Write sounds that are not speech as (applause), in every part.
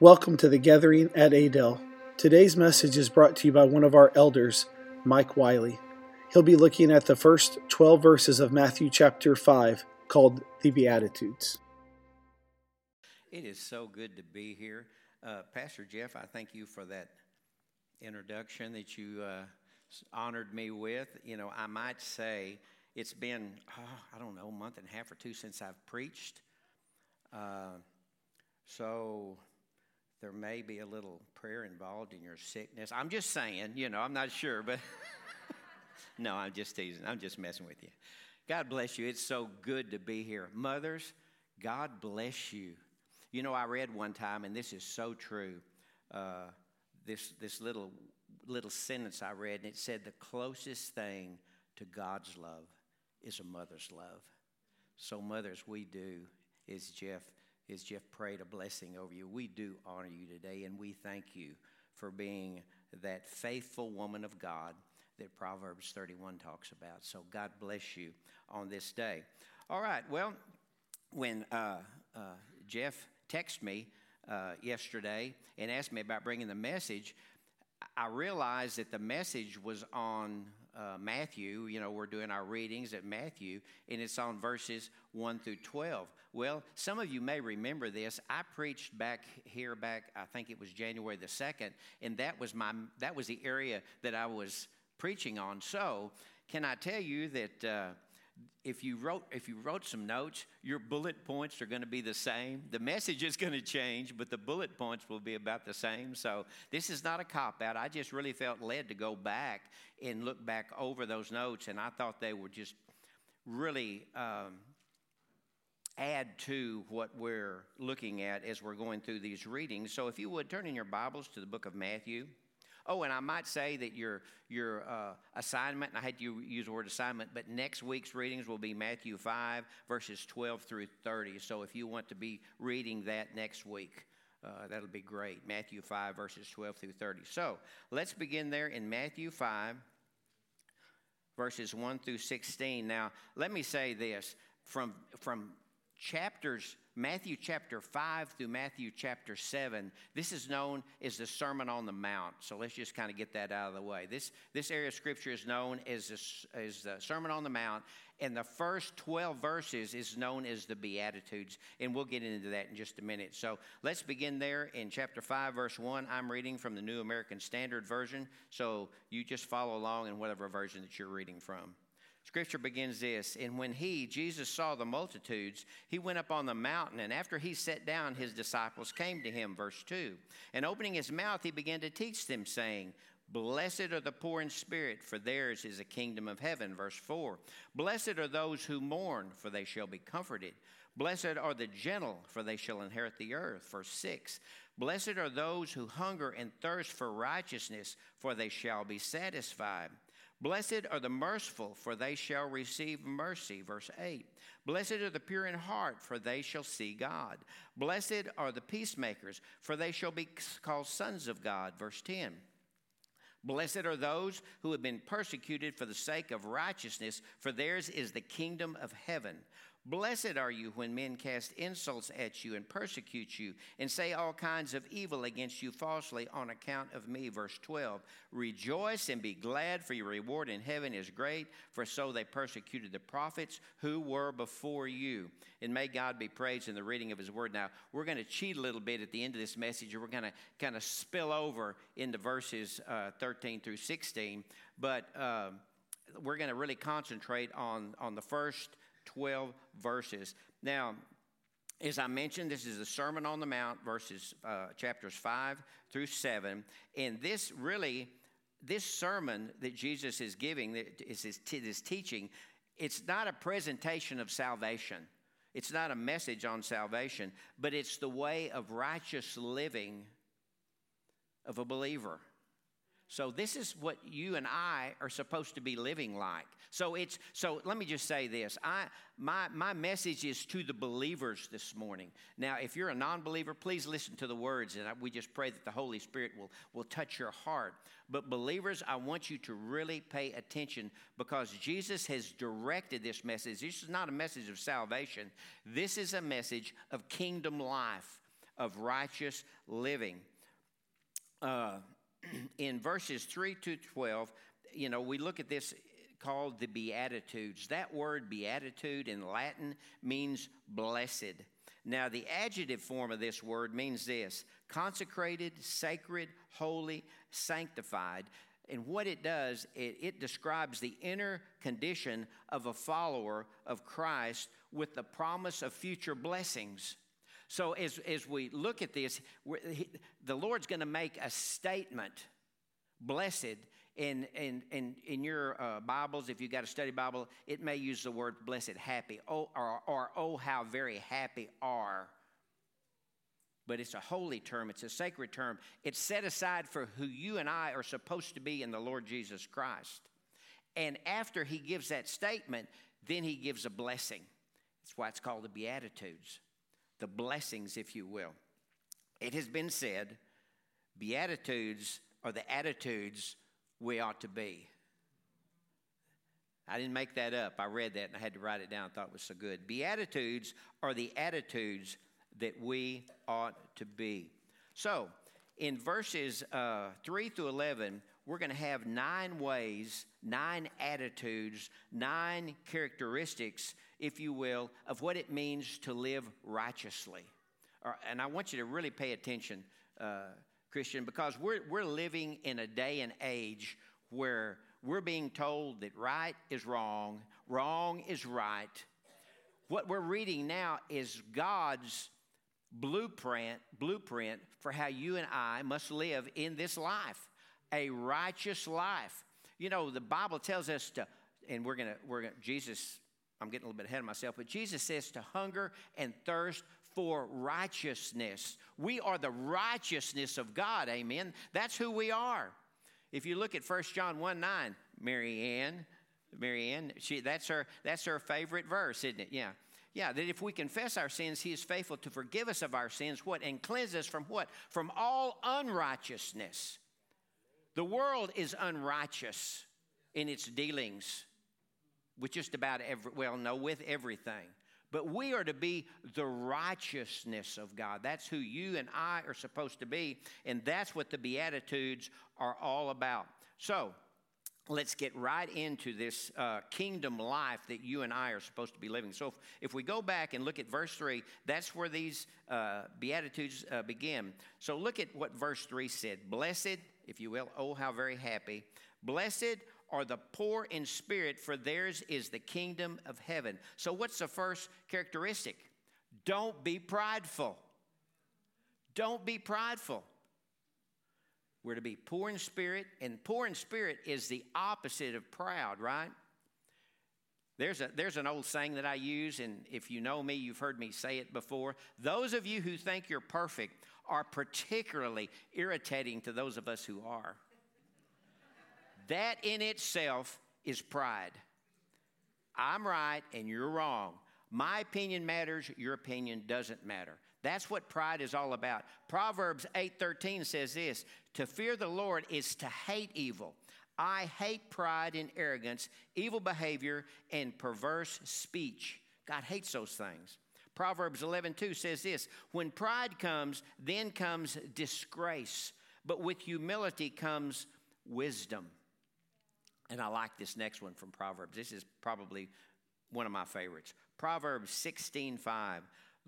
Welcome to the gathering at Adel. Today's message is brought to you by one of our elders, Mike Wiley. He'll be looking at the first 12 verses of Matthew chapter 5 called the Beatitudes. It is so good to be here. Uh, Pastor Jeff, I thank you for that introduction that you uh, honored me with. You know, I might say it's been, oh, I don't know, a month and a half or two since I've preached. Uh, so there may be a little prayer involved in your sickness. I'm just saying, you know, I'm not sure, but (laughs) no, I'm just teasing. I'm just messing with you. God bless you. It's so good to be here. Mothers, God bless you. You know, I read one time, and this is so true. Uh, this this little little sentence I read, and it said, "The closest thing to God's love is a mother's love." So, mothers, we do, as Jeff is Jeff prayed a blessing over you. We do honor you today, and we thank you for being that faithful woman of God that Proverbs 31 talks about. So God bless you on this day. All right, well, when uh, uh, Jeff texted me uh, yesterday and asked me about bringing the message, I realized that the message was on uh, Matthew. You know, we're doing our readings at Matthew, and it's on verses 1 through 12. Well, some of you may remember this. I preached back here, back, I think it was January the 2nd, and that was, my, that was the area that I was preaching on. So, can I tell you that uh, if you wrote if you wrote some notes, your bullet points are going to be the same. The message is going to change, but the bullet points will be about the same. So this is not a cop out. I just really felt led to go back and look back over those notes, and I thought they were just really um, add to what we're looking at as we're going through these readings. So if you would turn in your Bibles to the book of Matthew. Oh, and I might say that your your uh, assignment, and I hate to use the word assignment, but next week's readings will be Matthew 5, verses 12 through 30. So if you want to be reading that next week, uh, that'll be great. Matthew 5, verses 12 through 30. So let's begin there in Matthew 5, verses 1 through 16. Now, let me say this from, from chapters Matthew chapter 5 through Matthew chapter 7, this is known as the Sermon on the Mount. So let's just kind of get that out of the way. This, this area of Scripture is known as the, as the Sermon on the Mount, and the first 12 verses is known as the Beatitudes, and we'll get into that in just a minute. So let's begin there in chapter 5, verse 1. I'm reading from the New American Standard Version, so you just follow along in whatever version that you're reading from. Scripture begins this And when he, Jesus, saw the multitudes, he went up on the mountain, and after he sat down, his disciples came to him. Verse 2. And opening his mouth, he began to teach them, saying, Blessed are the poor in spirit, for theirs is the kingdom of heaven. Verse 4. Blessed are those who mourn, for they shall be comforted. Blessed are the gentle, for they shall inherit the earth. Verse 6. Blessed are those who hunger and thirst for righteousness, for they shall be satisfied. Blessed are the merciful, for they shall receive mercy. Verse 8. Blessed are the pure in heart, for they shall see God. Blessed are the peacemakers, for they shall be called sons of God. Verse 10. Blessed are those who have been persecuted for the sake of righteousness, for theirs is the kingdom of heaven. Blessed are you when men cast insults at you and persecute you and say all kinds of evil against you falsely on account of me. Verse 12 Rejoice and be glad, for your reward in heaven is great, for so they persecuted the prophets who were before you. And may God be praised in the reading of his word. Now, we're going to cheat a little bit at the end of this message, and we're going to kind of spill over into verses uh, 13 through 16, but uh, we're going to really concentrate on, on the first 12 verses. Now, as I mentioned, this is the Sermon on the Mount, verses uh, chapters 5 through 7. And this really, this sermon that Jesus is giving, that is his, his teaching, it's not a presentation of salvation. It's not a message on salvation, but it's the way of righteous living of a believer. So this is what you and I are supposed to be living like. So it's so let me just say this. I my my message is to the believers this morning. Now, if you're a non-believer, please listen to the words and I, we just pray that the Holy Spirit will will touch your heart. But believers, I want you to really pay attention because Jesus has directed this message. This is not a message of salvation. This is a message of kingdom life of righteous living. Uh, (clears throat) in verses 3 to 12, you know, we look at this called the Beatitudes. That word beatitude in Latin means blessed. Now, the adjective form of this word means this consecrated, sacred, holy, sanctified. And what it does, it, it, describes the inner condition of a follower of Christ with the promise of future blessings. So, as, as we look at this, he, the Lord's going to make a statement blessed. In, in, in, in your uh, Bibles, if you've got a study Bible, it may use the word blessed, happy, oh, or, or oh, how very happy are but it's a holy term, it's a sacred term. It's set aside for who you and I are supposed to be in the Lord Jesus Christ. And after he gives that statement, then he gives a blessing. That's why it's called the Beatitudes, the blessings, if you will. It has been said, Beatitudes are the attitudes we ought to be. I didn't make that up. I read that and I had to write it down. I thought it was so good. Beatitudes are the attitudes that we ought to be. So, in verses uh, 3 through 11, we're going to have nine ways, nine attitudes, nine characteristics, if you will, of what it means to live righteously. And I want you to really pay attention, uh, Christian, because we're, we're living in a day and age where we're being told that right is wrong, wrong is right. What we're reading now is God's blueprint, blueprint for how you and I must live in this life, a righteous life. You know, the Bible tells us to, and we're gonna, we're gonna, Jesus, I'm getting a little bit ahead of myself, but Jesus says to hunger and thirst for righteousness. We are the righteousness of God, amen. That's who we are. If you look at 1 John 1 9, Mary Ann, Mary Ann, she, that's her that's her favorite verse, isn't it? Yeah. Yeah, that if we confess our sins, He is faithful to forgive us of our sins. What? And cleanse us from what? From all unrighteousness. The world is unrighteous in its dealings with just about every, well, no, with everything. But we are to be the righteousness of God. That's who you and I are supposed to be. And that's what the Beatitudes are all about. So, let's get right into this uh, kingdom life that you and I are supposed to be living. So, if, if we go back and look at verse 3, that's where these uh, Beatitudes uh, begin. So, look at what verse 3 said Blessed, if you will, oh, how very happy. Blessed are the poor in spirit, for theirs is the kingdom of heaven. So, what's the first characteristic? Don't be prideful. Don't be prideful. We're to be poor in spirit, and poor in spirit is the opposite of proud, right? There's, a, there's an old saying that I use, and if you know me, you've heard me say it before. Those of you who think you're perfect are particularly irritating to those of us who are. That in itself is pride. I'm right and you're wrong. My opinion matters, your opinion doesn't matter. That's what pride is all about. Proverbs 8:13 says this, "To fear the Lord is to hate evil. I hate pride and arrogance, evil behavior and perverse speech." God hates those things. Proverbs 11:2 says this, "When pride comes, then comes disgrace, but with humility comes wisdom." And I like this next one from Proverbs. This is probably one of my favorites. Proverbs 16:5.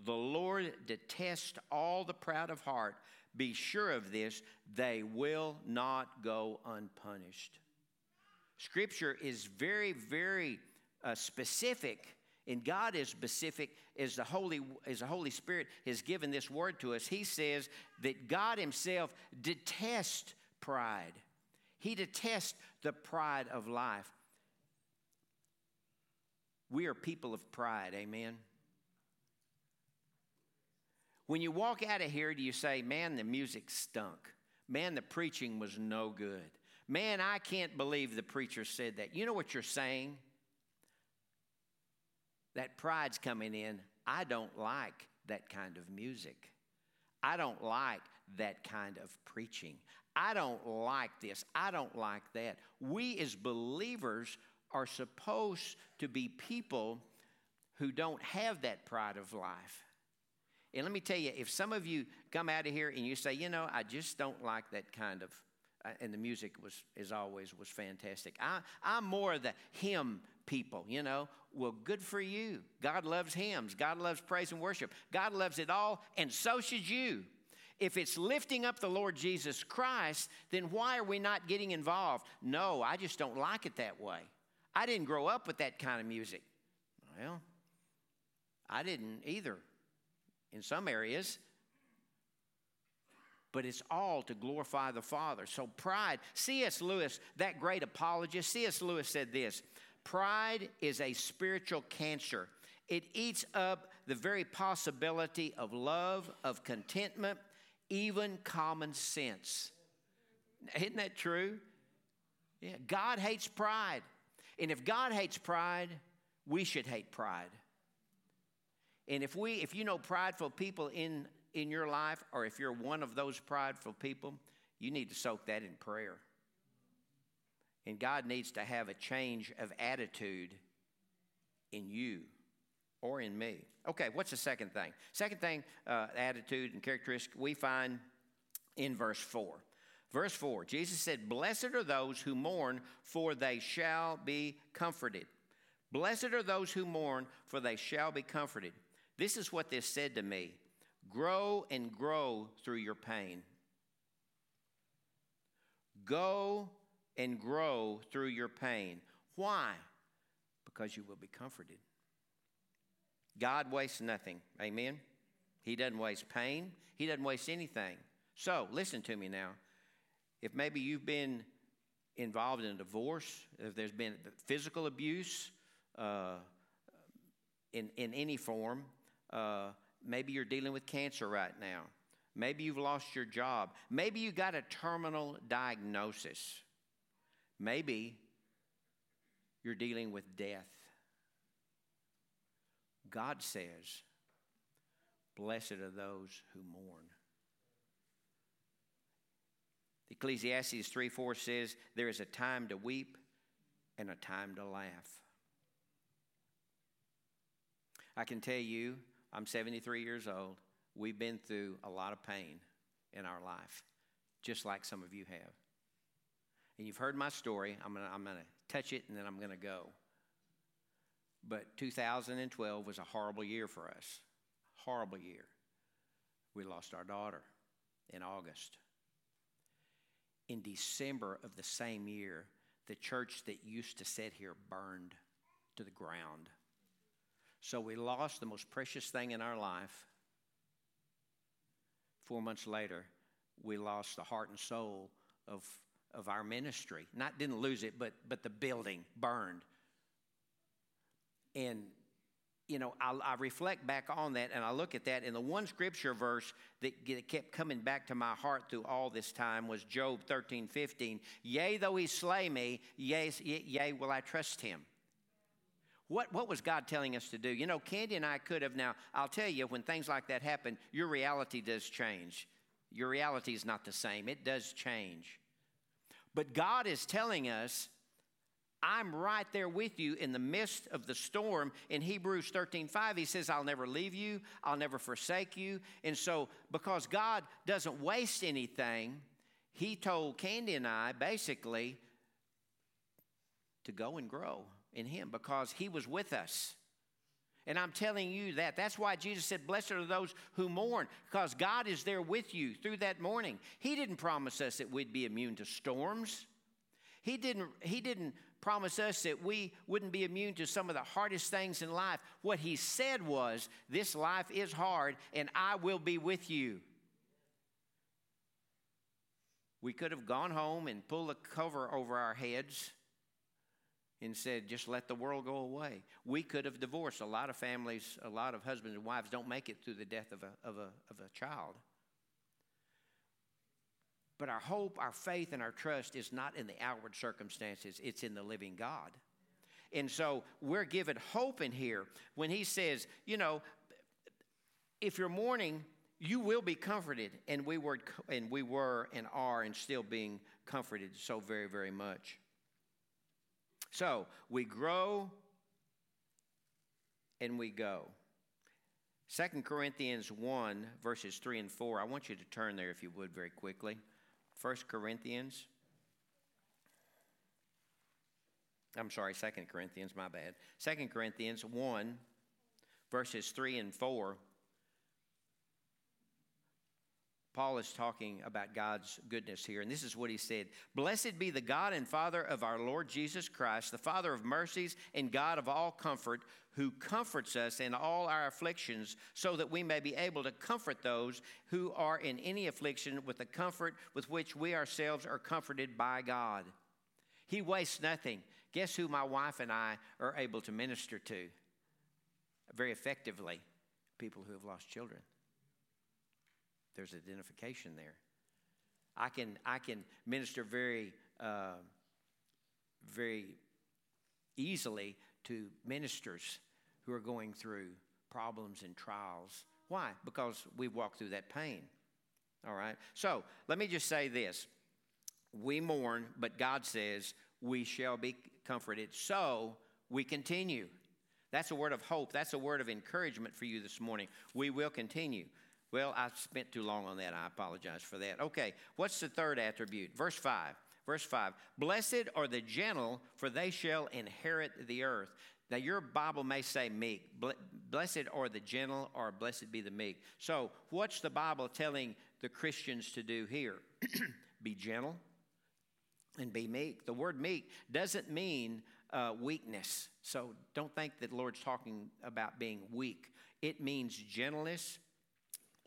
The Lord detests all the proud of heart. Be sure of this, they will not go unpunished. Scripture is very, very uh, specific, and God is specific as the Holy as the Holy Spirit has given this word to us. He says that God Himself detests pride. He detests the pride of life. We are people of pride, amen. When you walk out of here, do you say, Man, the music stunk? Man, the preaching was no good. Man, I can't believe the preacher said that. You know what you're saying? That pride's coming in. I don't like that kind of music. I don't like that kind of preaching. I don't like this. I don't like that. We as believers are supposed to be people who don't have that pride of life. And let me tell you, if some of you come out of here and you say, you know, I just don't like that kind of, uh, and the music was, as always, was fantastic. I, I'm more of the hymn people, you know. Well, good for you. God loves hymns. God loves praise and worship. God loves it all, and so should you. If it's lifting up the Lord Jesus Christ, then why are we not getting involved? No, I just don't like it that way. I didn't grow up with that kind of music. Well, I didn't either in some areas. But it's all to glorify the Father. So, pride, C.S. Lewis, that great apologist, C.S. Lewis said this Pride is a spiritual cancer. It eats up the very possibility of love, of contentment, even common sense. Isn't that true? Yeah, God hates pride. And if God hates pride, we should hate pride. And if we if you know prideful people in in your life or if you're one of those prideful people, you need to soak that in prayer. And God needs to have a change of attitude in you or in me. Okay, what's the second thing? Second thing, uh, attitude and characteristic we find in verse 4. Verse 4, Jesus said, Blessed are those who mourn, for they shall be comforted. Blessed are those who mourn, for they shall be comforted. This is what this said to me Grow and grow through your pain. Go and grow through your pain. Why? Because you will be comforted. God wastes nothing. Amen? He doesn't waste pain, He doesn't waste anything. So, listen to me now. If maybe you've been involved in a divorce, if there's been physical abuse uh, in, in any form, uh, maybe you're dealing with cancer right now. Maybe you've lost your job. Maybe you got a terminal diagnosis. Maybe you're dealing with death. God says, Blessed are those who mourn. Ecclesiastes 3 4 says, There is a time to weep and a time to laugh. I can tell you, I'm 73 years old. We've been through a lot of pain in our life, just like some of you have. And you've heard my story. I'm going to I'm going to touch it and then I'm going to go. But 2012 was a horrible year for us. Horrible year. We lost our daughter in August. In December of the same year, the church that used to sit here burned to the ground. So we lost the most precious thing in our life. Four months later, we lost the heart and soul of of our ministry. Not didn't lose it, but but the building burned. And you know, I, I, reflect back on that and I look at that, and the one scripture verse that, kept coming back to my heart through all this time was Job 13, 15. Yea, though he slay me, yea, yea, will I trust him. What, what was God telling us to do? You know, Candy and I could have now, I'll tell you, when things like that happen, your reality does change. Your reality is not the same, it does change. But God is telling us, I'm right there with you in the midst of the storm. In Hebrews 13 5, he says, I'll never leave you, I'll never forsake you. And so, because God doesn't waste anything, he told Candy and I basically to go and grow in him because he was with us. And I'm telling you that. That's why Jesus said, Blessed are those who mourn, because God is there with you through that mourning. He didn't promise us that we'd be immune to storms. He didn't, he didn't promise us that we wouldn't be immune to some of the hardest things in life. What He said was, This life is hard, and I will be with you. We could have gone home and pulled a cover over our heads and said, just let the world go away. We could have divorced. A lot of families, a lot of husbands and wives don't make it through the death of a, of a, of a child. But our hope, our faith, and our trust is not in the outward circumstances, it's in the living God. And so we're given hope in here when he says, you know, if you're mourning, you will be comforted. And we were, and we were and are and still being comforted so very, very much. So we grow and we go. 2 Corinthians 1, verses 3 and 4. I want you to turn there, if you would, very quickly. 1 Corinthians. I'm sorry, 2 Corinthians, my bad. 2 Corinthians 1, verses 3 and 4. Paul is talking about God's goodness here, and this is what he said Blessed be the God and Father of our Lord Jesus Christ, the Father of mercies and God of all comfort, who comforts us in all our afflictions, so that we may be able to comfort those who are in any affliction with the comfort with which we ourselves are comforted by God. He wastes nothing. Guess who my wife and I are able to minister to very effectively? People who have lost children. There's identification there. I can, I can minister very, uh, very easily to ministers who are going through problems and trials. Why? Because we've walked through that pain. All right? So let me just say this we mourn, but God says we shall be comforted. So we continue. That's a word of hope. That's a word of encouragement for you this morning. We will continue. Well, I spent too long on that. I apologize for that. Okay, what's the third attribute? Verse 5. Verse 5 Blessed are the gentle, for they shall inherit the earth. Now, your Bible may say meek. Blessed are the gentle, or blessed be the meek. So, what's the Bible telling the Christians to do here? (clears throat) be gentle and be meek. The word meek doesn't mean uh, weakness. So, don't think that the Lord's talking about being weak. It means gentleness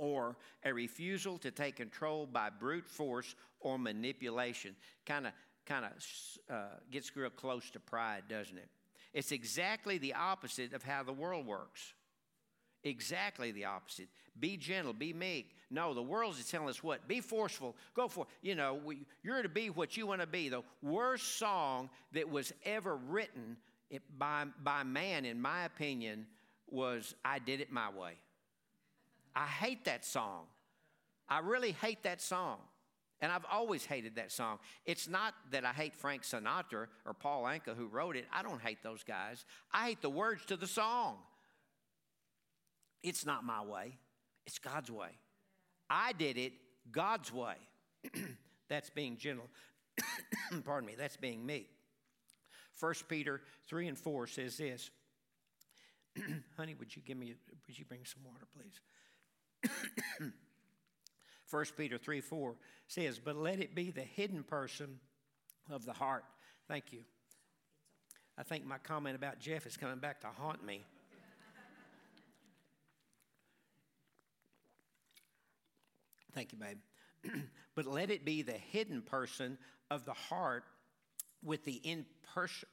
or a refusal to take control by brute force or manipulation. Kind of kind of uh, gets real close to pride, doesn't it? It's exactly the opposite of how the world works. Exactly the opposite. Be gentle, be meek. No, the world is telling us what? Be forceful. Go for, you know, we, you're to be what you want to be. The worst song that was ever written by, by man, in my opinion, was I Did It My Way. I hate that song. I really hate that song. And I've always hated that song. It's not that I hate Frank Sinatra or Paul Anka who wrote it. I don't hate those guys. I hate the words to the song. It's not my way, it's God's way. I did it God's way. (clears throat) that's being gentle. (coughs) Pardon me, that's being me. 1 Peter 3 and 4 says this. (clears throat) Honey, would you give me, would you bring some water, please? 1 Peter 3 4 says, But let it be the hidden person of the heart. Thank you. I think my comment about Jeff is coming back to haunt me. Thank you, babe. (clears throat) but let it be the hidden person of the heart with the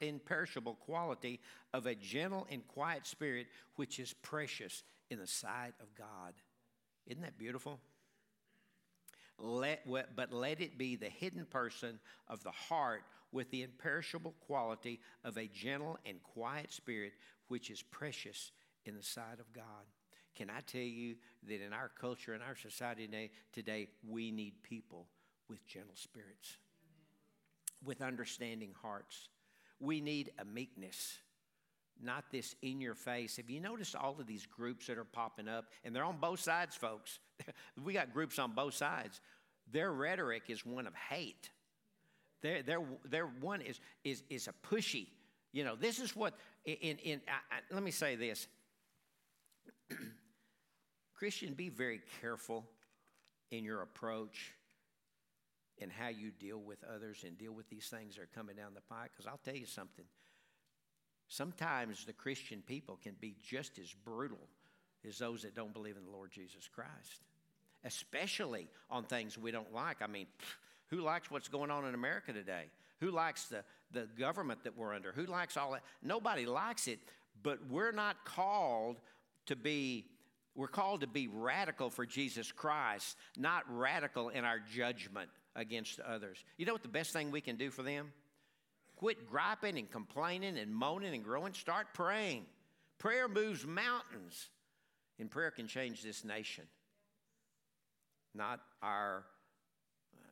imperishable quality of a gentle and quiet spirit, which is precious in the sight of God. Isn't that beautiful? Let, but let it be the hidden person of the heart with the imperishable quality of a gentle and quiet spirit, which is precious in the sight of God. Can I tell you that in our culture, in our society today, today we need people with gentle spirits, with understanding hearts. We need a meekness not this in your face. Have you noticed all of these groups that are popping up? And they're on both sides, folks. (laughs) we got groups on both sides. Their rhetoric is one of hate. Their, their, their one is, is, is a pushy. You know, this is what, in, in I, I, let me say this. (clears throat) Christian, be very careful in your approach and how you deal with others and deal with these things that are coming down the pike. Because I'll tell you something Sometimes the Christian people can be just as brutal as those that don't believe in the Lord Jesus Christ, especially on things we don't like. I mean, who likes what's going on in America today? Who likes the, the government that we're under? Who likes all that? Nobody likes it, but we're not called to be. We're called to be radical for Jesus Christ, not radical in our judgment against others. You know what the best thing we can do for them? Quit griping and complaining and moaning and growing. Start praying. Prayer moves mountains, and prayer can change this nation. Not our.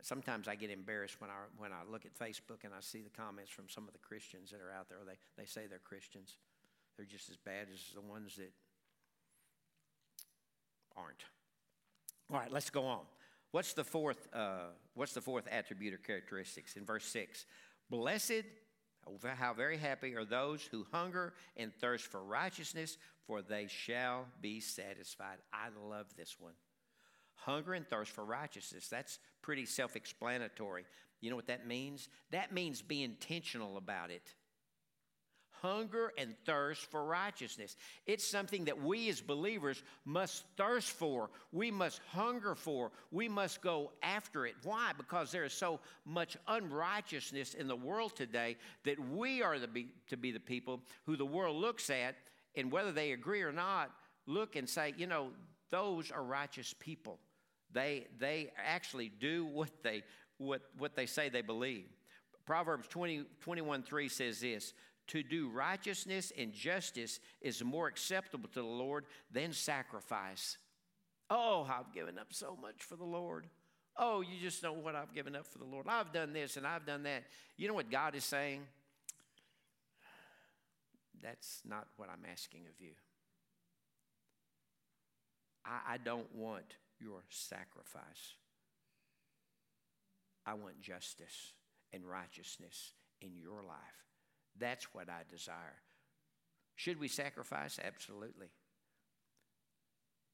Sometimes I get embarrassed when I, when I look at Facebook and I see the comments from some of the Christians that are out there. They, they say they're Christians. They're just as bad as the ones that aren't. All right, let's go on. What's the fourth? Uh, what's the fourth attribute or characteristics in verse six? Blessed, how very happy are those who hunger and thirst for righteousness, for they shall be satisfied. I love this one. Hunger and thirst for righteousness. That's pretty self explanatory. You know what that means? That means be intentional about it. Hunger and thirst for righteousness. It's something that we as believers must thirst for. We must hunger for. We must go after it. Why? Because there is so much unrighteousness in the world today that we are the, to be the people who the world looks at, and whether they agree or not, look and say, you know, those are righteous people. They, they actually do what they, what, what they say they believe. Proverbs 20, 21 3 says this To do righteousness and justice is more acceptable to the Lord than sacrifice. Oh, I've given up so much for the Lord. Oh, you just know what I've given up for the Lord. I've done this and I've done that. You know what God is saying? That's not what I'm asking of you. I, I don't want your sacrifice. I want justice and righteousness in your life. That's what I desire. Should we sacrifice? Absolutely.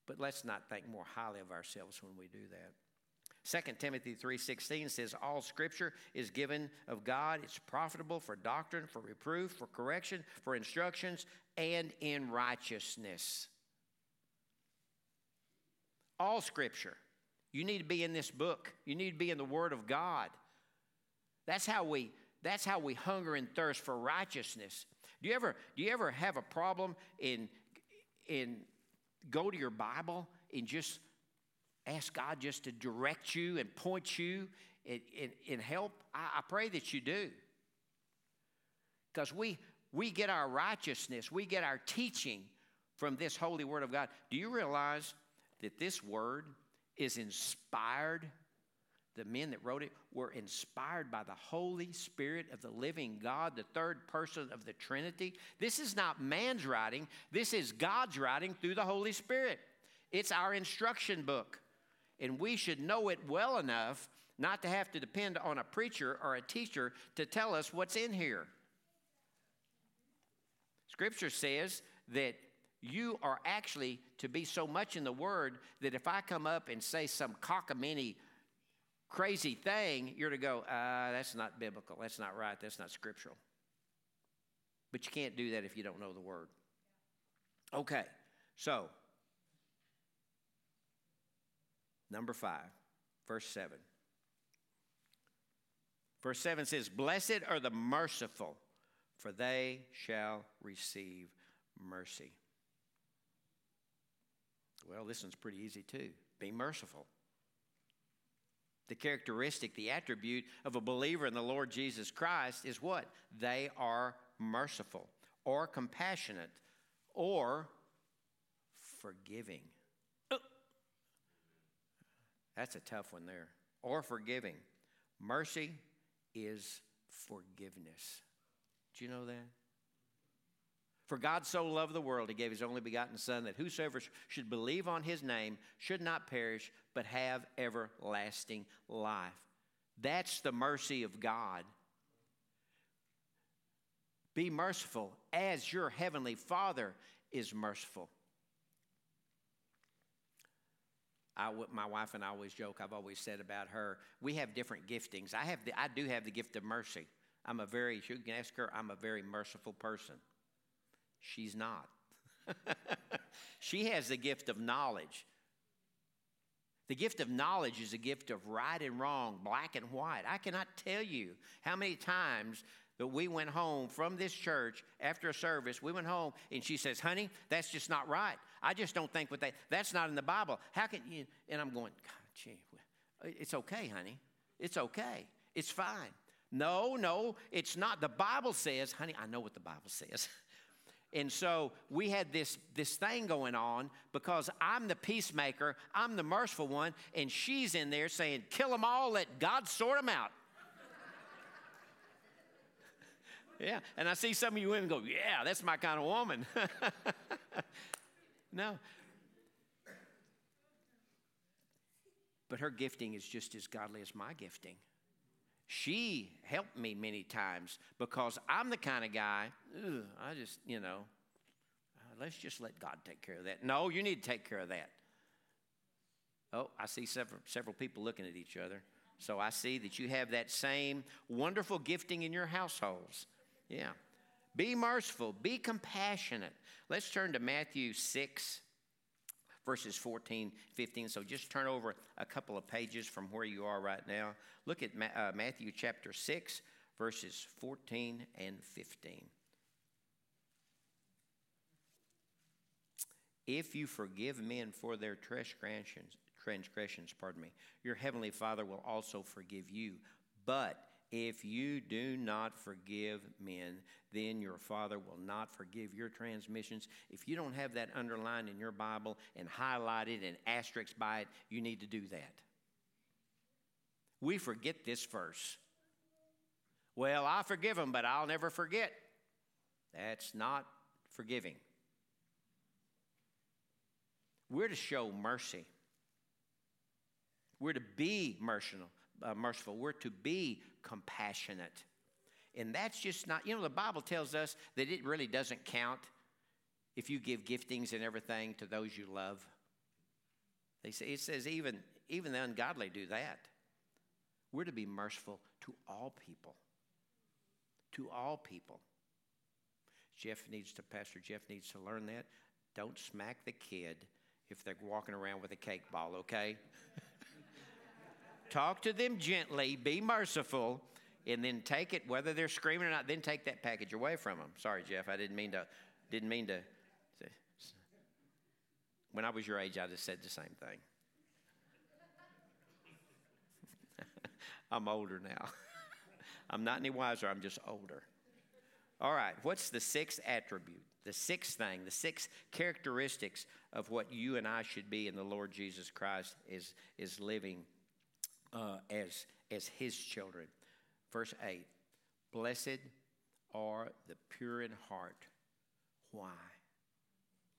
But let's not think more highly of ourselves when we do that. 2 Timothy 3:16 says all scripture is given of God it's profitable for doctrine for reproof for correction for instructions and in righteousness all scripture. You need to be in this book. You need to be in the Word of God. That's how we that's how we hunger and thirst for righteousness. Do you ever do you ever have a problem in in go to your Bible and just ask God just to direct you and point you and, and, and help? I, I pray that you do. Because we we get our righteousness, we get our teaching from this holy word of God. Do you realize that this word is inspired. The men that wrote it were inspired by the Holy Spirit of the living God, the third person of the Trinity. This is not man's writing, this is God's writing through the Holy Spirit. It's our instruction book, and we should know it well enough not to have to depend on a preacher or a teacher to tell us what's in here. Scripture says that you are actually to be so much in the Word that if I come up and say some cockamamie, crazy thing, you're to go, uh, that's not biblical. That's not right. That's not scriptural. But you can't do that if you don't know the Word. Okay, so number five, verse 7. Verse 7 says, Blessed are the merciful, for they shall receive mercy. Well, this one's pretty easy too. Be merciful. The characteristic, the attribute of a believer in the Lord Jesus Christ is what? They are merciful or compassionate or forgiving. Oh. That's a tough one there. Or forgiving. Mercy is forgiveness. Do you know that? For God so loved the world, he gave his only begotten Son, that whosoever should believe on his name should not perish, but have everlasting life. That's the mercy of God. Be merciful as your heavenly Father is merciful. I, my wife and I always joke. I've always said about her, we have different giftings. I have, the, I do have the gift of mercy. I'm a very, you can ask her, I'm a very merciful person. She's not. (laughs) she has the gift of knowledge. The gift of knowledge is a gift of right and wrong, black and white. I cannot tell you how many times that we went home from this church after a service. We went home and she says, Honey, that's just not right. I just don't think what they, that's not in the Bible. How can you? And I'm going, God, gee, it's okay, honey. It's okay. It's fine. No, no, it's not. The Bible says, honey, I know what the Bible says. (laughs) And so we had this, this thing going on because I'm the peacemaker, I'm the merciful one, and she's in there saying, Kill them all, let God sort them out. (laughs) yeah, and I see some of you women go, Yeah, that's my kind of woman. (laughs) no. but her gifting is just as godly as my gifting. She helped me many times because I'm the kind of guy, I just, you know, uh, let's just let God take care of that. No, you need to take care of that. Oh, I see several, several people looking at each other. So I see that you have that same wonderful gifting in your households. Yeah. Be merciful, be compassionate. Let's turn to Matthew 6, verses 14, 15. So just turn over a couple of pages from where you are right now. Look at uh, Matthew chapter 6, verses 14 and 15. If you forgive men for their transgressions, transgressions, pardon me, your heavenly Father will also forgive you. But if you do not forgive men, then your Father will not forgive your transmissions. If you don't have that underlined in your Bible and highlighted and asterisk by it, you need to do that. We forget this verse. Well, I forgive them, but I'll never forget. That's not forgiving. We're to show mercy. We're to be merciful. Uh, merciful. We're to be compassionate. And that's just not, you know, the Bible tells us that it really doesn't count if you give giftings and everything to those you love. They say, it says even, even the ungodly do that. We're to be merciful to all people. To all people. Jeff needs to, Pastor Jeff needs to learn that. Don't smack the kid if they're walking around with a cake ball, okay? Talk to them gently, be merciful, and then take it, whether they're screaming or not, then take that package away from them. Sorry, Jeff, I didn't mean to, didn't mean to. When I was your age, I just said the same thing. (laughs) I'm older now. (laughs) I'm not any wiser, I'm just older. All right, what's the sixth attribute? The sixth thing, the six characteristics of what you and I should be in the Lord Jesus Christ is, is living uh, as, as his children. Verse 8 Blessed are the pure in heart. Why?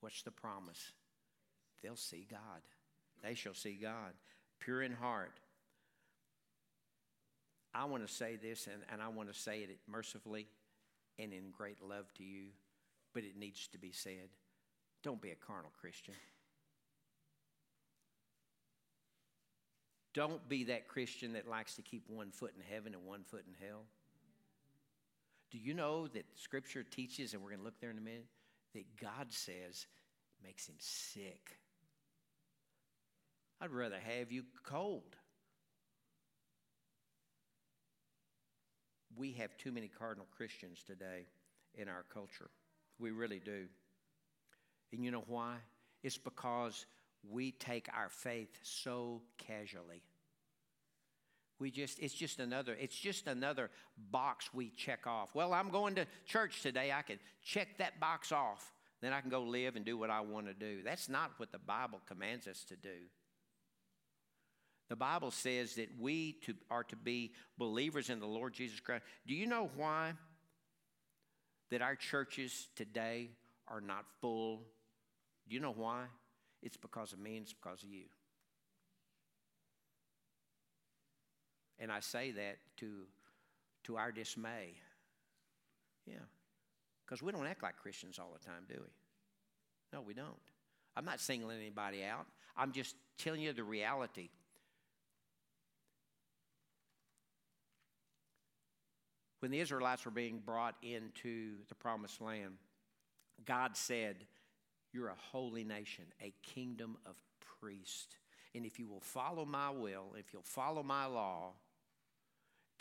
What's the promise? They'll see God. They shall see God. Pure in heart. I want to say this, and, and I want to say it mercifully and in great love to you, but it needs to be said. Don't be a carnal Christian. Don't be that Christian that likes to keep one foot in heaven and one foot in hell. Do you know that Scripture teaches, and we're going to look there in a minute, that God says makes him sick? I'd rather have you cold. We have too many cardinal Christians today in our culture. We really do. And you know why? It's because we take our faith so casually. We just, it's just another, it's just another box we check off. Well, I'm going to church today. I can check that box off. Then I can go live and do what I want to do. That's not what the Bible commands us to do. The Bible says that we to, are to be believers in the Lord Jesus Christ. Do you know why that our churches today are not full? Do you know why? It's because of me and it's because of you. And I say that to, to our dismay. Yeah. Because we don't act like Christians all the time, do we? No, we don't. I'm not singling anybody out. I'm just telling you the reality. When the Israelites were being brought into the promised land, God said, you're a holy nation, a kingdom of priests. And if you will follow my will, if you'll follow my law,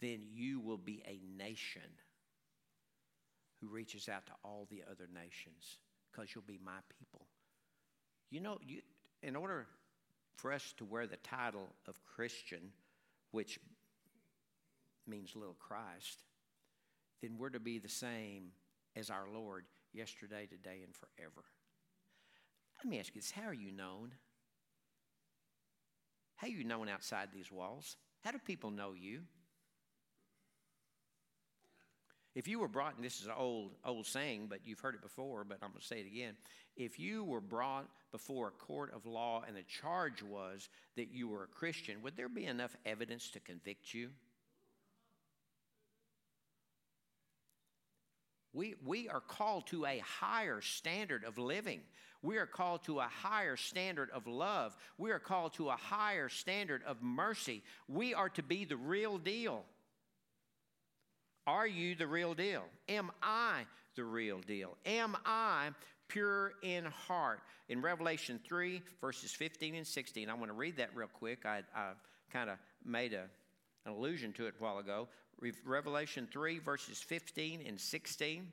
then you will be a nation who reaches out to all the other nations because you'll be my people. You know, you, in order for us to wear the title of Christian, which means little Christ, then we're to be the same as our Lord yesterday, today, and forever. Let me ask you this how are you known? How are you known outside these walls? How do people know you? If you were brought, and this is an old, old saying, but you've heard it before, but I'm going to say it again. If you were brought before a court of law and the charge was that you were a Christian, would there be enough evidence to convict you? We, we are called to a higher standard of living. We are called to a higher standard of love. We are called to a higher standard of mercy. We are to be the real deal. Are you the real deal? Am I the real deal? Am I pure in heart? In Revelation 3, verses 15 and 16, I want to read that real quick. I, I kind of made a, an allusion to it a while ago. Revelation 3, verses 15 and 16.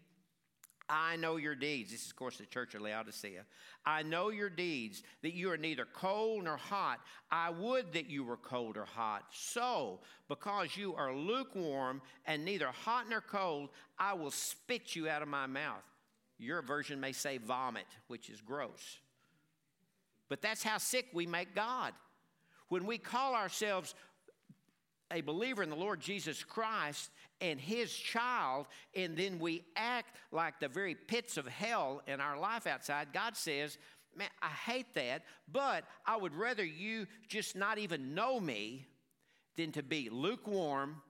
I know your deeds. This is, of course, the church of Laodicea. I know your deeds, that you are neither cold nor hot. I would that you were cold or hot. So, because you are lukewarm and neither hot nor cold, I will spit you out of my mouth. Your version may say vomit, which is gross. But that's how sick we make God. When we call ourselves a believer in the Lord Jesus Christ and his child, and then we act like the very pits of hell in our life outside, God says, Man, I hate that, but I would rather you just not even know me than to be lukewarm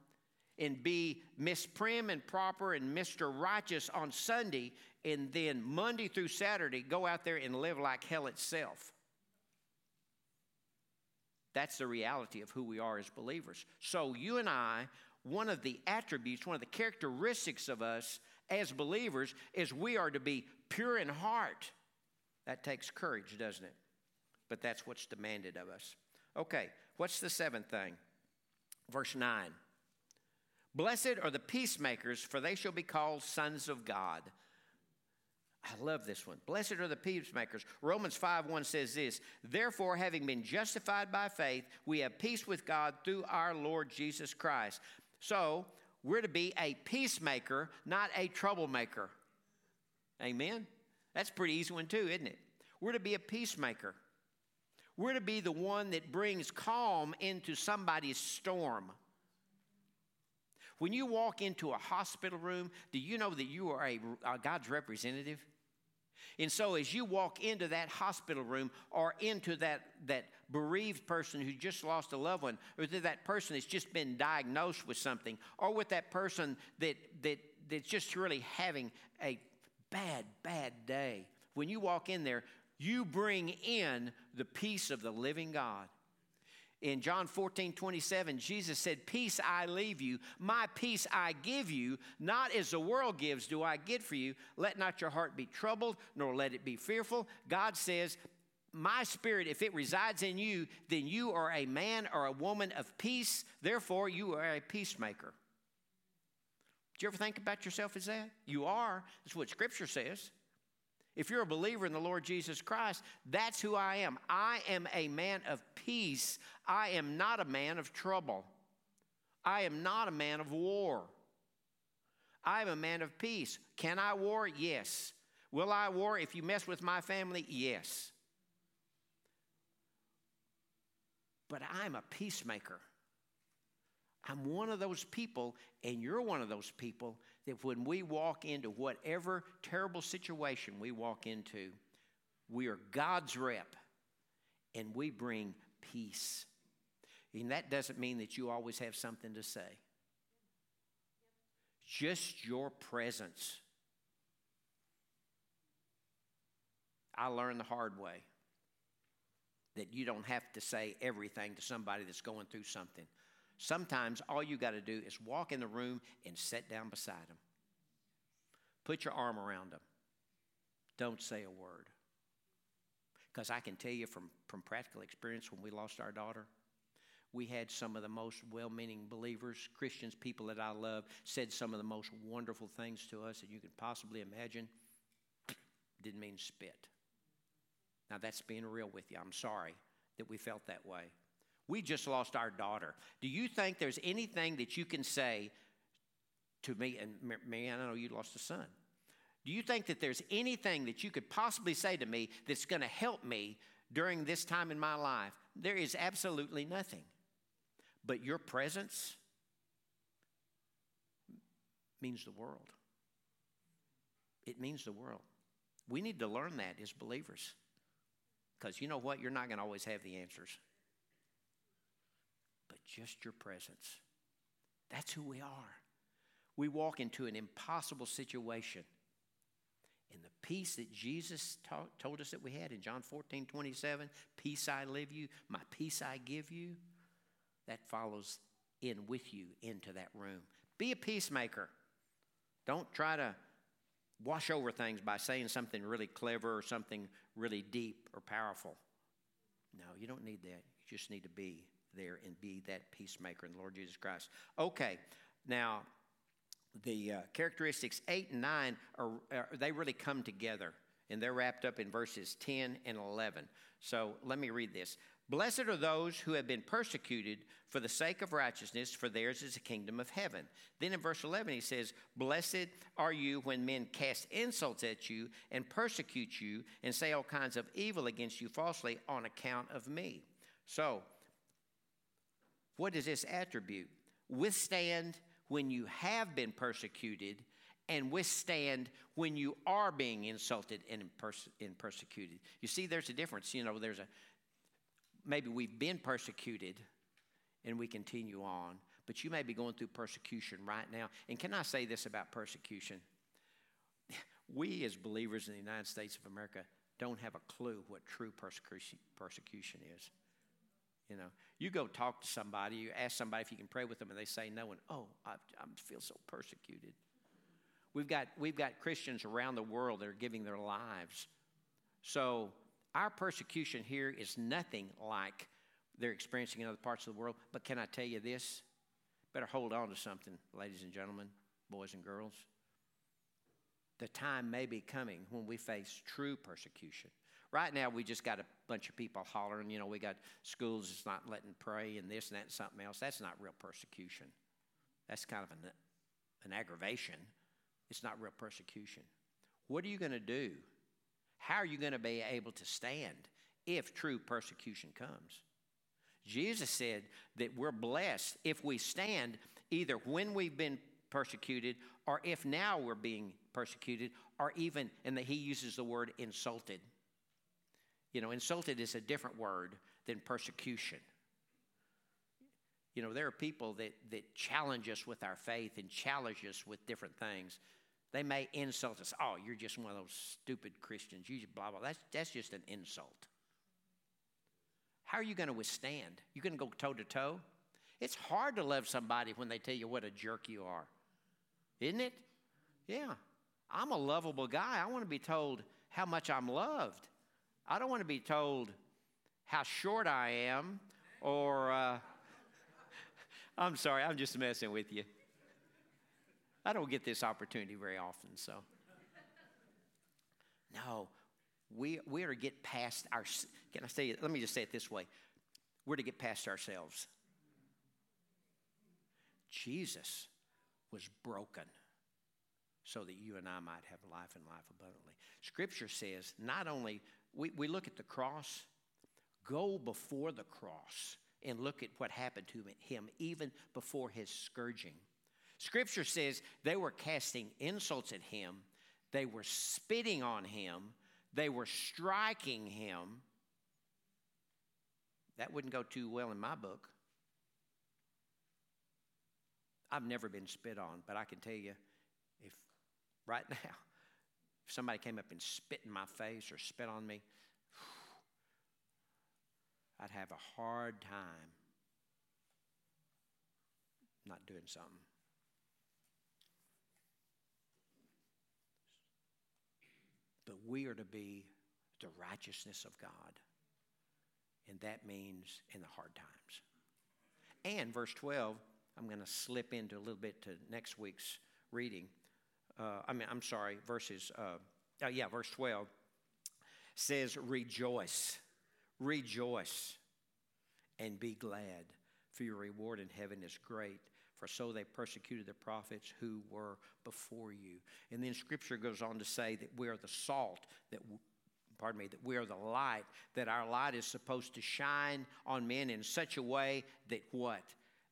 and be Miss Prim and proper and Mr. Righteous on Sunday, and then Monday through Saturday go out there and live like hell itself. That's the reality of who we are as believers. So, you and I, one of the attributes, one of the characteristics of us as believers is we are to be pure in heart. That takes courage, doesn't it? But that's what's demanded of us. Okay, what's the seventh thing? Verse 9 Blessed are the peacemakers, for they shall be called sons of God. I love this one. Blessed are the peacemakers. Romans 5 1 says this Therefore, having been justified by faith, we have peace with God through our Lord Jesus Christ. So, we're to be a peacemaker, not a troublemaker. Amen? That's pretty easy one, too, isn't it? We're to be a peacemaker. We're to be the one that brings calm into somebody's storm. When you walk into a hospital room, do you know that you are a, a God's representative? And so, as you walk into that hospital room or into that, that bereaved person who just lost a loved one, or to that person that's just been diagnosed with something, or with that person that, that, that's just really having a bad, bad day, when you walk in there, you bring in the peace of the living God. In John 14, 27, Jesus said, Peace I leave you, my peace I give you, not as the world gives do I give for you. Let not your heart be troubled, nor let it be fearful. God says, My spirit, if it resides in you, then you are a man or a woman of peace. Therefore, you are a peacemaker. Do you ever think about yourself as that? You are. That's what Scripture says. If you're a believer in the Lord Jesus Christ, that's who I am. I am a man of peace. I am not a man of trouble. I am not a man of war. I am a man of peace. Can I war? Yes. Will I war if you mess with my family? Yes. But I'm a peacemaker. I'm one of those people, and you're one of those people that when we walk into whatever terrible situation we walk into, we are God's rep and we bring peace. And that doesn't mean that you always have something to say, just your presence. I learned the hard way that you don't have to say everything to somebody that's going through something. Sometimes all you got to do is walk in the room and sit down beside them. Put your arm around them. Don't say a word. Because I can tell you from, from practical experience when we lost our daughter, we had some of the most well meaning believers, Christians, people that I love, said some of the most wonderful things to us that you could possibly imagine. (clears throat) Didn't mean spit. Now, that's being real with you. I'm sorry that we felt that way. We just lost our daughter. Do you think there's anything that you can say to me? And man, I know you lost a son. Do you think that there's anything that you could possibly say to me that's going to help me during this time in my life? There is absolutely nothing. But your presence means the world. It means the world. We need to learn that as believers. Because you know what? You're not going to always have the answers. But just your presence. That's who we are. We walk into an impossible situation. And the peace that Jesus told us that we had in John 14, 27, peace I live you, my peace I give you, that follows in with you into that room. Be a peacemaker. Don't try to wash over things by saying something really clever or something really deep or powerful. No, you don't need that. You just need to be there and be that peacemaker in the Lord Jesus Christ. Okay, now the uh, characteristics 8 and 9 are, are, they really come together and they're wrapped up in verses 10 and 11 so let me read this. Blessed are those who have been persecuted for the sake of righteousness for theirs is the kingdom of heaven. Then in verse 11 he says blessed are you when men cast insults at you and persecute you and say all kinds of evil against you falsely on account of me. So what is this attribute withstand when you have been persecuted and withstand when you are being insulted and, perse- and persecuted. You see, there's a difference. You know, there's a maybe we've been persecuted and we continue on, but you may be going through persecution right now. And can I say this about persecution? (laughs) We, as believers in the United States of America, don't have a clue what true persecution, persecution is. You know, you go talk to somebody, you ask somebody if you can pray with them, and they say no, and oh, I, I feel so persecuted. We've got, we've got Christians around the world that are giving their lives. So our persecution here is nothing like they're experiencing in other parts of the world. But can I tell you this? Better hold on to something, ladies and gentlemen, boys and girls. The time may be coming when we face true persecution. Right now, we just got a bunch of people hollering. You know, we got schools that's not letting pray and this and that and something else. That's not real persecution. That's kind of an, an aggravation. It's not real persecution. What are you going to do? How are you going to be able to stand if true persecution comes? Jesus said that we're blessed if we stand either when we've been persecuted or if now we're being persecuted or even, and that he uses the word insulted. You know, insulted is a different word than persecution. You know, there are people that, that challenge us with our faith and challenge us with different things. They may insult us. Oh, you're just one of those stupid Christians. You just blah, blah. That's, that's just an insult. How are you going to withstand? You going to go toe to toe? It's hard to love somebody when they tell you what a jerk you are, isn't it? Yeah. I'm a lovable guy. I want to be told how much I'm loved. I don't want to be told how short I am or, uh, (laughs) I'm sorry, I'm just messing with you. I don't get this opportunity very often, so. No, we, we are to get past our, can I say? Let me just say it this way. We're to get past ourselves. Jesus was broken so that you and I might have life and life abundantly. Scripture says not only we, we look at the cross, go before the cross and look at what happened to him even before his scourging. Scripture says they were casting insults at him, they were spitting on him, they were striking him. That wouldn't go too well in my book. I've never been spit on, but I can tell you if right (laughs) now somebody came up and spit in my face or spit on me, I'd have a hard time not doing something. But we are to be the righteousness of God. And that means in the hard times. And verse 12, I'm going to slip into a little bit to next week's reading uh, I mean, I'm sorry, verses, uh, uh, yeah, verse 12 says, Rejoice, rejoice, and be glad, for your reward in heaven is great. For so they persecuted the prophets who were before you. And then scripture goes on to say that we are the salt, that pardon me, that we are the light, that our light is supposed to shine on men in such a way that what?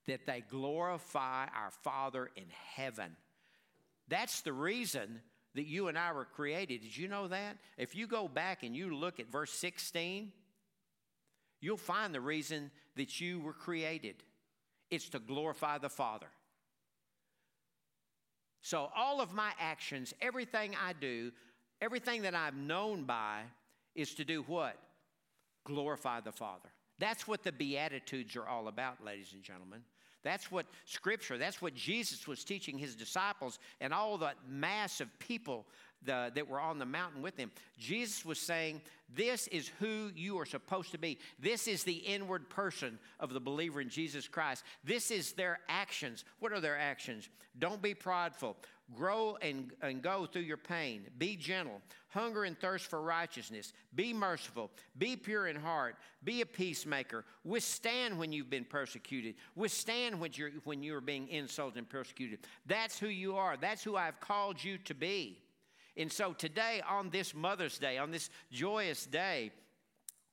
That they glorify our Father in heaven That's the reason that you and I were created. Did you know that? If you go back and you look at verse 16, you'll find the reason that you were created it's to glorify the Father. So, all of my actions, everything I do, everything that I'm known by, is to do what? Glorify the Father. That's what the Beatitudes are all about, ladies and gentlemen. That's what Scripture, that's what Jesus was teaching his disciples and all the mass of people the, that were on the mountain with him. Jesus was saying, This is who you are supposed to be. This is the inward person of the believer in Jesus Christ. This is their actions. What are their actions? Don't be prideful. Grow and, and go through your pain. Be gentle. Hunger and thirst for righteousness. Be merciful. Be pure in heart. Be a peacemaker. Withstand when you've been persecuted. Withstand when you're, when you're being insulted and persecuted. That's who you are. That's who I've called you to be. And so today, on this Mother's Day, on this joyous day,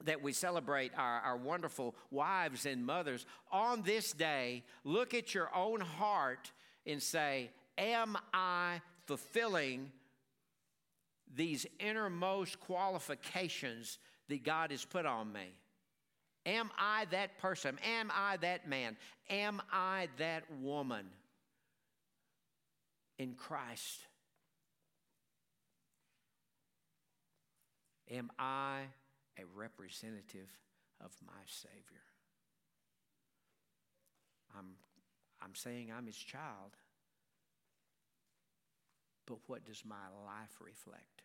that we celebrate our, our wonderful wives and mothers, on this day, look at your own heart and say, Am I fulfilling these innermost qualifications that God has put on me? Am I that person? Am I that man? Am I that woman in Christ? Am I a representative of my Savior? I'm, I'm saying I'm His child, but what does my life reflect?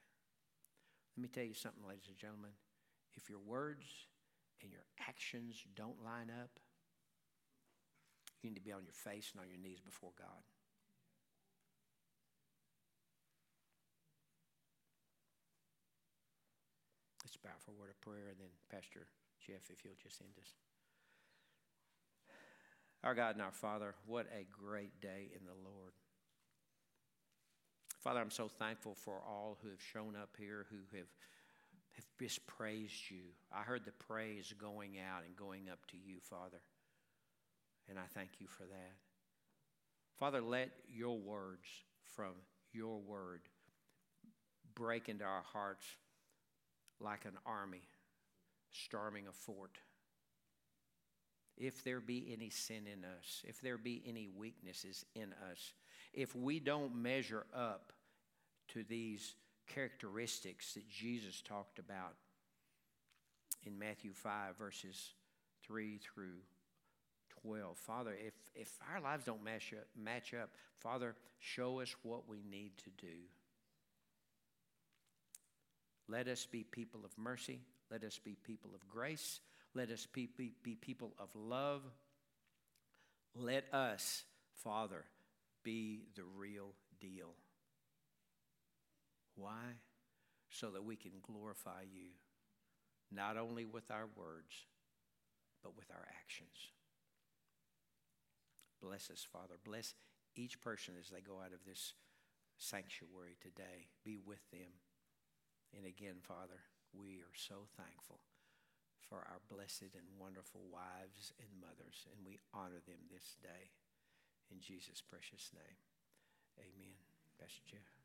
Let me tell you something, ladies and gentlemen. If your words and your actions don't line up, you need to be on your face and on your knees before God. Let's bow for a word of prayer, and then Pastor Jeff, if you'll just end us. Our God and our Father, what a great day in the Lord. Father, I'm so thankful for all who have shown up here, who have, have just praised you. I heard the praise going out and going up to you, Father, and I thank you for that. Father, let your words from your word break into our hearts like an army storming a fort. If there be any sin in us, if there be any weaknesses in us, if we don't measure up to these characteristics that Jesus talked about in Matthew 5, verses 3 through 12. Father, if, if our lives don't match up, match up, Father, show us what we need to do. Let us be people of mercy. Let us be people of grace. Let us be, be, be people of love. Let us, Father, be the real deal. Why? So that we can glorify you, not only with our words, but with our actions. Bless us, Father. Bless each person as they go out of this sanctuary today. Be with them. And again, Father, we are so thankful for our blessed and wonderful wives and mothers, and we honor them this day. In Jesus' precious name, amen. Pastor Jeff.